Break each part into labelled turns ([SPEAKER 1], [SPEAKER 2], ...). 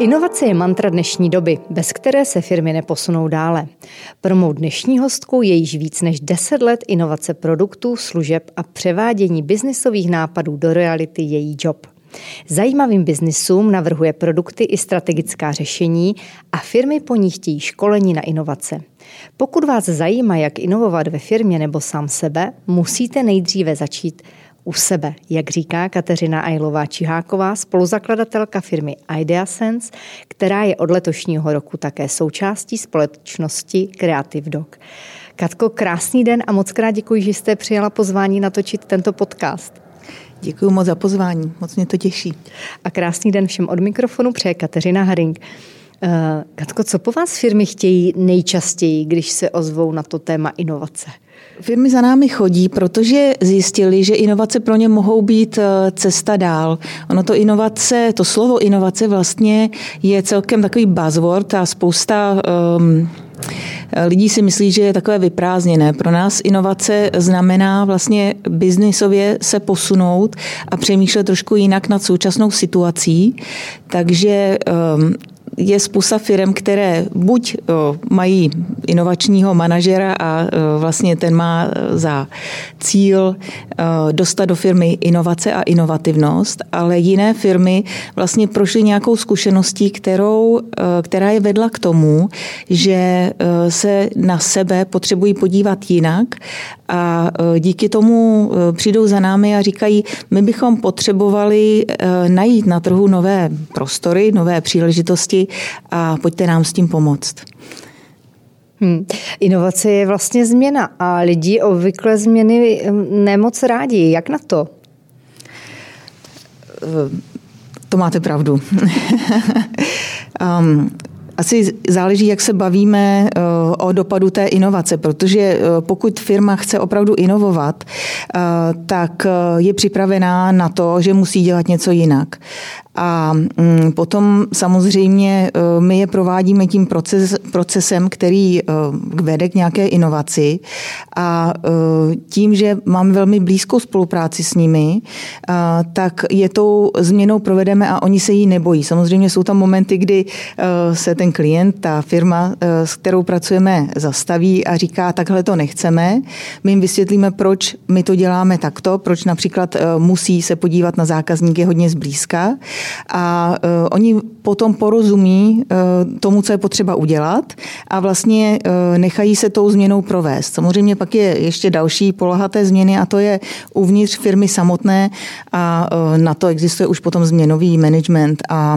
[SPEAKER 1] Inovace je mantra dnešní doby, bez které se firmy neposunou dále. Pro mou dnešní hostku je již víc než 10 let inovace produktů, služeb a převádění biznisových nápadů do reality její job. Zajímavým biznisům navrhuje produkty i strategická řešení a firmy po ní chtějí školení na inovace. Pokud vás zajímá, jak inovovat ve firmě nebo sám sebe, musíte nejdříve začít sebe, jak říká Kateřina Ajlová Čiháková, spoluzakladatelka firmy IdeaSense, která je od letošního roku také součástí společnosti Creative Dog. Katko, krásný den a moc krát děkuji, že jste přijala pozvání natočit tento podcast.
[SPEAKER 2] Děkuji moc za pozvání, moc mě to těší.
[SPEAKER 1] A krásný den všem od mikrofonu přeje Kateřina Haring. Uh, Katko, co po vás firmy chtějí nejčastěji, když se ozvou na to téma inovace?
[SPEAKER 2] Firmy za námi chodí, protože zjistili, že inovace pro ně mohou být eh, cesta dál. Ono to inovace, to slovo inovace vlastně je celkem takový buzzword a spousta um, Lidí si myslí, že je takové vyprázdněné. Pro nás inovace znamená vlastně biznisově se posunout a přemýšlet trošku jinak nad současnou situací. Takže um, je spousta firm, které buď mají inovačního manažera a vlastně ten má za cíl dostat do firmy inovace a inovativnost, ale jiné firmy vlastně prošly nějakou zkušeností, kterou, která je vedla k tomu, že se na sebe potřebují podívat jinak a díky tomu přijdou za námi a říkají, my bychom potřebovali najít na trhu nové prostory, nové příležitosti a pojďte nám s tím pomoct.
[SPEAKER 1] Hmm. Inovace je vlastně změna a lidi obvykle změny hm, nemoc rádi. Jak na to?
[SPEAKER 2] To máte pravdu. um, asi záleží, jak se bavíme eh, o dopadu té inovace, protože eh, pokud firma chce opravdu inovovat, eh, tak je připravená na to, že musí dělat něco jinak. A mm, potom samozřejmě my je provádíme tím proces, procesem, který vede k nějaké inovaci a tím, že máme velmi blízkou spolupráci s nimi, tak je tou změnou provedeme a oni se jí nebojí. Samozřejmě jsou tam momenty, kdy se ten klient, ta firma, s kterou pracujeme, zastaví a říká, takhle to nechceme. My jim vysvětlíme, proč my to děláme takto, proč například musí se podívat na zákazníky hodně zblízka a uh, oni potom porozumí tomu, co je potřeba udělat a vlastně nechají se tou změnou provést. Samozřejmě pak je ještě další poloha té změny a to je uvnitř firmy samotné a na to existuje už potom změnový management a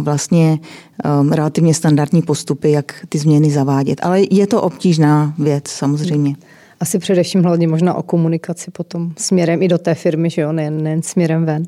[SPEAKER 2] vlastně um, relativně standardní postupy, jak ty změny zavádět. Ale je to obtížná věc samozřejmě.
[SPEAKER 1] Asi především hlavně možná o komunikaci potom směrem i do té firmy, že jo, nejen, nejen směrem ven.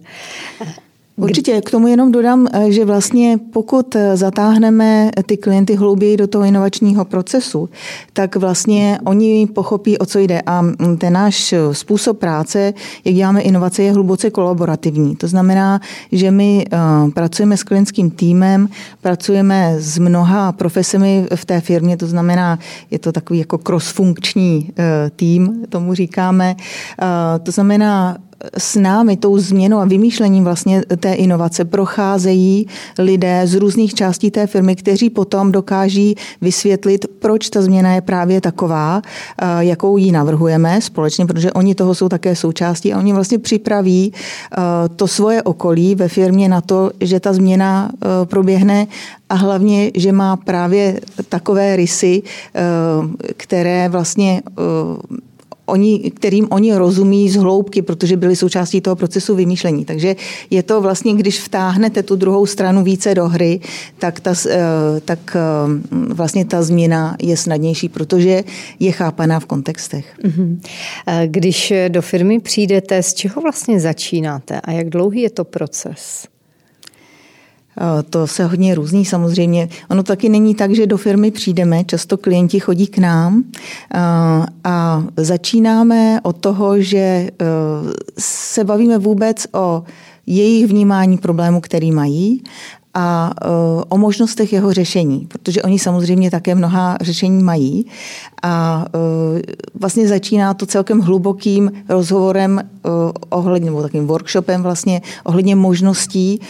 [SPEAKER 2] Určitě, k tomu jenom dodám, eh, že vlastně pokud eh, zatáhneme ty klienty hlouběji do toho inovačního procesu, tak vlastně oni pochopí, o co jde. A mm, ten náš eh, způsob práce, jak děláme inovace, je hluboce kolaborativní. To znamená, že my pracujeme s klientským týmem, pracujeme s mnoha profesemi v té firmě, to znamená, je to takový jako crossfunkční tým, tomu říkáme. To znamená, s námi, tou změnou a vymýšlením vlastně té inovace procházejí lidé z různých částí té firmy, kteří potom dokáží vysvětlit, proč ta změna je právě taková, jakou ji navrhujeme společně, protože oni toho jsou také součástí a oni vlastně připraví to svoje okolí ve firmě na to, že ta změna proběhne a hlavně, že má právě takové rysy, které vlastně oni, kterým oni rozumí z hloubky, protože byli součástí toho procesu vymýšlení. Takže je to vlastně, když vtáhnete tu druhou stranu více do hry, tak, ta, eh, tak eh, vlastně ta změna je snadnější, protože je chápaná v kontextech. Mhm.
[SPEAKER 1] Eh, když do firmy přijdete, z čeho vlastně začínáte a jak dlouhý je to proces?
[SPEAKER 2] To se hodně různí samozřejmě. Ono taky není tak, že do firmy přijdeme, často klienti chodí k nám. A začínáme od toho, že e, se bavíme vůbec o jejich vnímání problému, který mají a e, o možnostech jeho řešení, protože oni samozřejmě také mnoha řešení mají. A e, vlastně začíná to celkem hlubokým rozhovorem e, ohledně, nebo takým workshopem vlastně ohledně možností,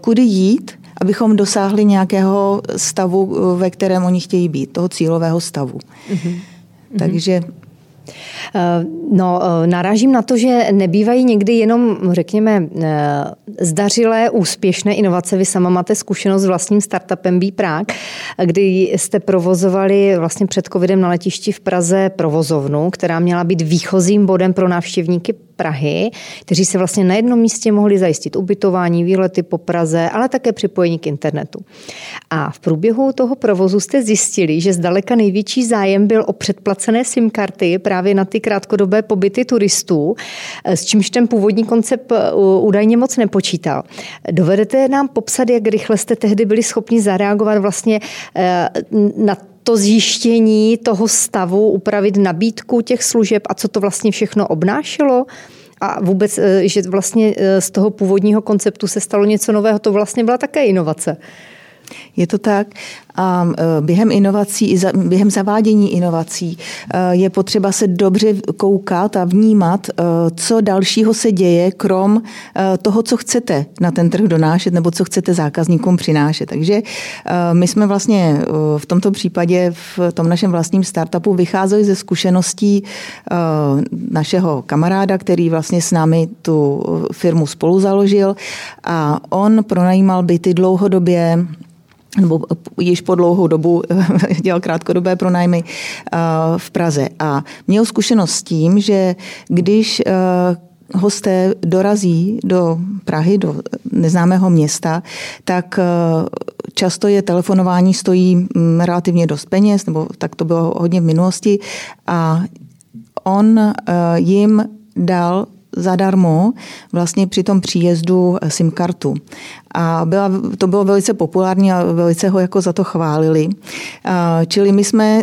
[SPEAKER 2] kudy jít abychom dosáhli nějakého stavu, ve kterém oni chtějí být, toho cílového stavu. Mm-hmm. Takže
[SPEAKER 1] no, eh, narážím na to, že nebývají někdy jenom, řekněme, eh, zdařilé, úspěšné inovace. Vy sama máte zkušenost s vlastním startupem Bí Prague, kdy jste provozovali vlastně před covidem na letišti v Praze provozovnu, která měla být výchozím bodem pro návštěvníky Prahy, kteří se vlastně na jednom místě mohli zajistit ubytování, výlety po Praze, ale také připojení k internetu. A v průběhu toho provozu jste zjistili, že zdaleka největší zájem byl o předplacené SIM karty právě na ty krátkodobé pobyty turistů, s čímž ten původní koncept uh, údajně moc nepočítal. Dovedete nám popsat, jak rychle jste tehdy byli schopni zareagovat vlastně uh, na to zjištění toho stavu, upravit nabídku těch služeb a co to vlastně všechno obnášelo? A vůbec, že vlastně z toho původního konceptu se stalo něco nového, to vlastně byla také inovace.
[SPEAKER 2] Je to tak. A e, během inovací, během zavádění inovací e, je potřeba se dobře koukat a vnímat, e, co dalšího se děje, krom toho, co chcete na ten trh donášet nebo co chcete zákazníkům přinášet. Takže my jsme vlastně v tomto případě v tom našem vlastním startupu vycházeli ze zkušeností našeho kamaráda, který vlastně s námi tu firmu spolu založil a on pronajímal byty dlouhodobě nebo již po dlouhou dobu dělal krátkodobé pronájmy eh, v Praze. A měl zkušenost s tím, že když eh, hosté dorazí do Prahy, do neznámého města, tak eh, často je telefonování stojí mm, relativně dost peněz, nebo tak to bylo hodně v minulosti a on jim dal zadarmo vlastně při tom příjezdu SIM kartu. A byla, to bylo velice populární a velice ho jako za to chválili. Čili my jsme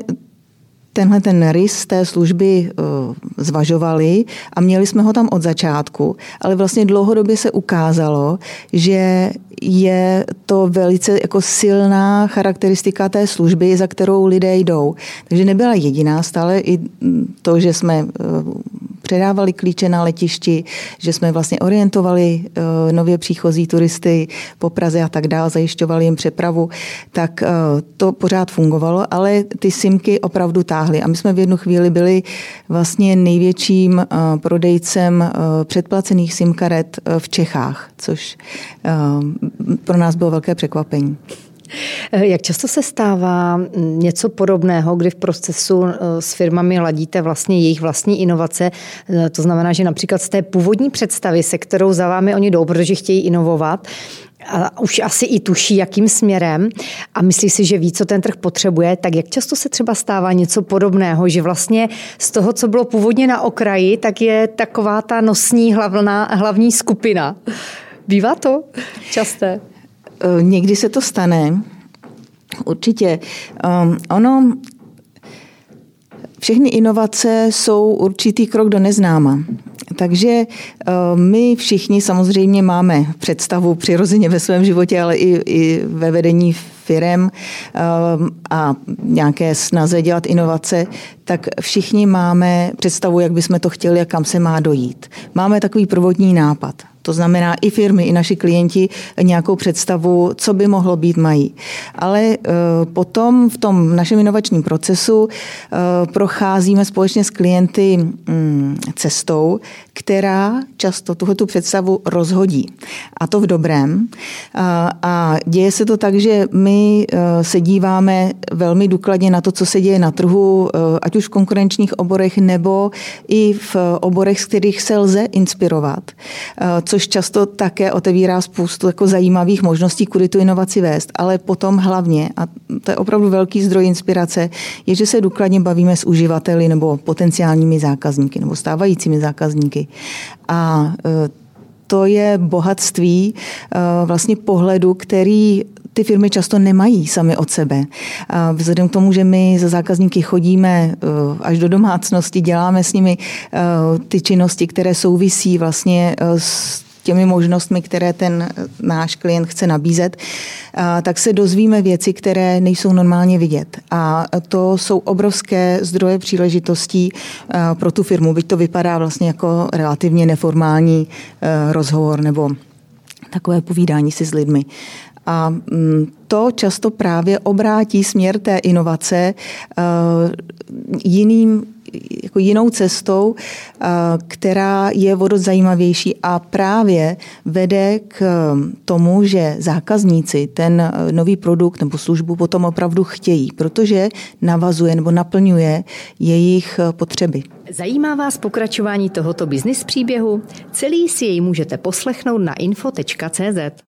[SPEAKER 2] tenhle ten rys té služby uh, zvažovali a měli jsme ho tam od začátku, ale vlastně dlouhodobě se ukázalo, že je to velice jako silná charakteristika té služby, za kterou lidé jdou. Takže nebyla jediná, stále i to, že jsme předávali klíče na letišti, že jsme vlastně orientovali uh, nově příchozí turisty po Praze a tak dále, zajišťovali jim přepravu, tak to pořád fungovalo, ale ty simky opravdu táhly. A my jsme v jednu chvíli byli vlastně největším eh, prodejcem eh, předplacených SIM karet eh, v Čechách, což pro nás bylo velké překvapení.
[SPEAKER 1] Jak často se stává mm, něco podobného, kdy v procesu s firmami ladíte vlastně jejich vlastní inovace? To znamená, že například z té původní představy, se kterou za vámi oni jdou, protože chtějí inovovat, a už asi i tuší, jakým směrem a myslí si, že ví, co ten trh potřebuje, tak jak často se třeba stává něco podobného, že vlastně z toho, co bylo původně na okraji, tak je taková ta nosní hlavná, hlavní skupina. Bývá to časté?
[SPEAKER 2] E, někdy se to stane. Určitě. Um, ono, všechny inovace jsou určitý krok do neznáma. Takže eh, my všichni samozřejmě máme představu přirozeně ve svém životě, ale i, i ve vedení firem eh, a nějaké snaze dělat inovace, tak všichni máme představu, jak bychom to chtěli a kam se má dojít. Máme takový prvotní nápad. To znamená, i firmy, i naši klienti nějakou představu, co by mohlo být, mají. Ale eh, potom v tom našem inovačním procesu eh, procházíme společně s klienty mm, cestou, která často tuhletu představu rozhodí. A to v dobrém. A děje se to tak, že my eh, se díváme velmi důkladně na to, co se děje na trhu, ať už v konkurenčních oborech nebo i v oborech, z kterých se lze inspirovat. Co což často také otevírá spoustu jako zajímavých možností, kudy tu inovaci vést. Ale potom hlavně, a to je opravdu velký zdroj inspirace, je, že se důkladně bavíme s uživateli nebo potenciálními zákazníky nebo stávajícími zákazníky. A e, to je bohatství e, vlastně pohledu, který ty firmy často nemají sami od sebe. A vzhledem k tomu, že my za zákazníky chodíme až do domácnosti, děláme s nimi ty činnosti, které souvisí vlastně s těmi možnostmi, které ten náš klient chce nabízet, tak se dozvíme věci, které nejsou normálně vidět. A to jsou obrovské zdroje příležitostí pro tu firmu, byť to vypadá vlastně jako relativně neformální rozhovor nebo takové povídání si s lidmi. A mm, to často právě obrátí směr té inovace jiným jako jinou cestou, která je vodost zajímavější a právě vede k tomu, že zákazníci ten nový produkt nebo službu potom opravdu chtějí, protože navazuje nebo naplňuje jejich potřeby.
[SPEAKER 1] Zajímá vás pokračování tohoto biznis příběhu? Celý si jej můžete poslechnout na info.cz.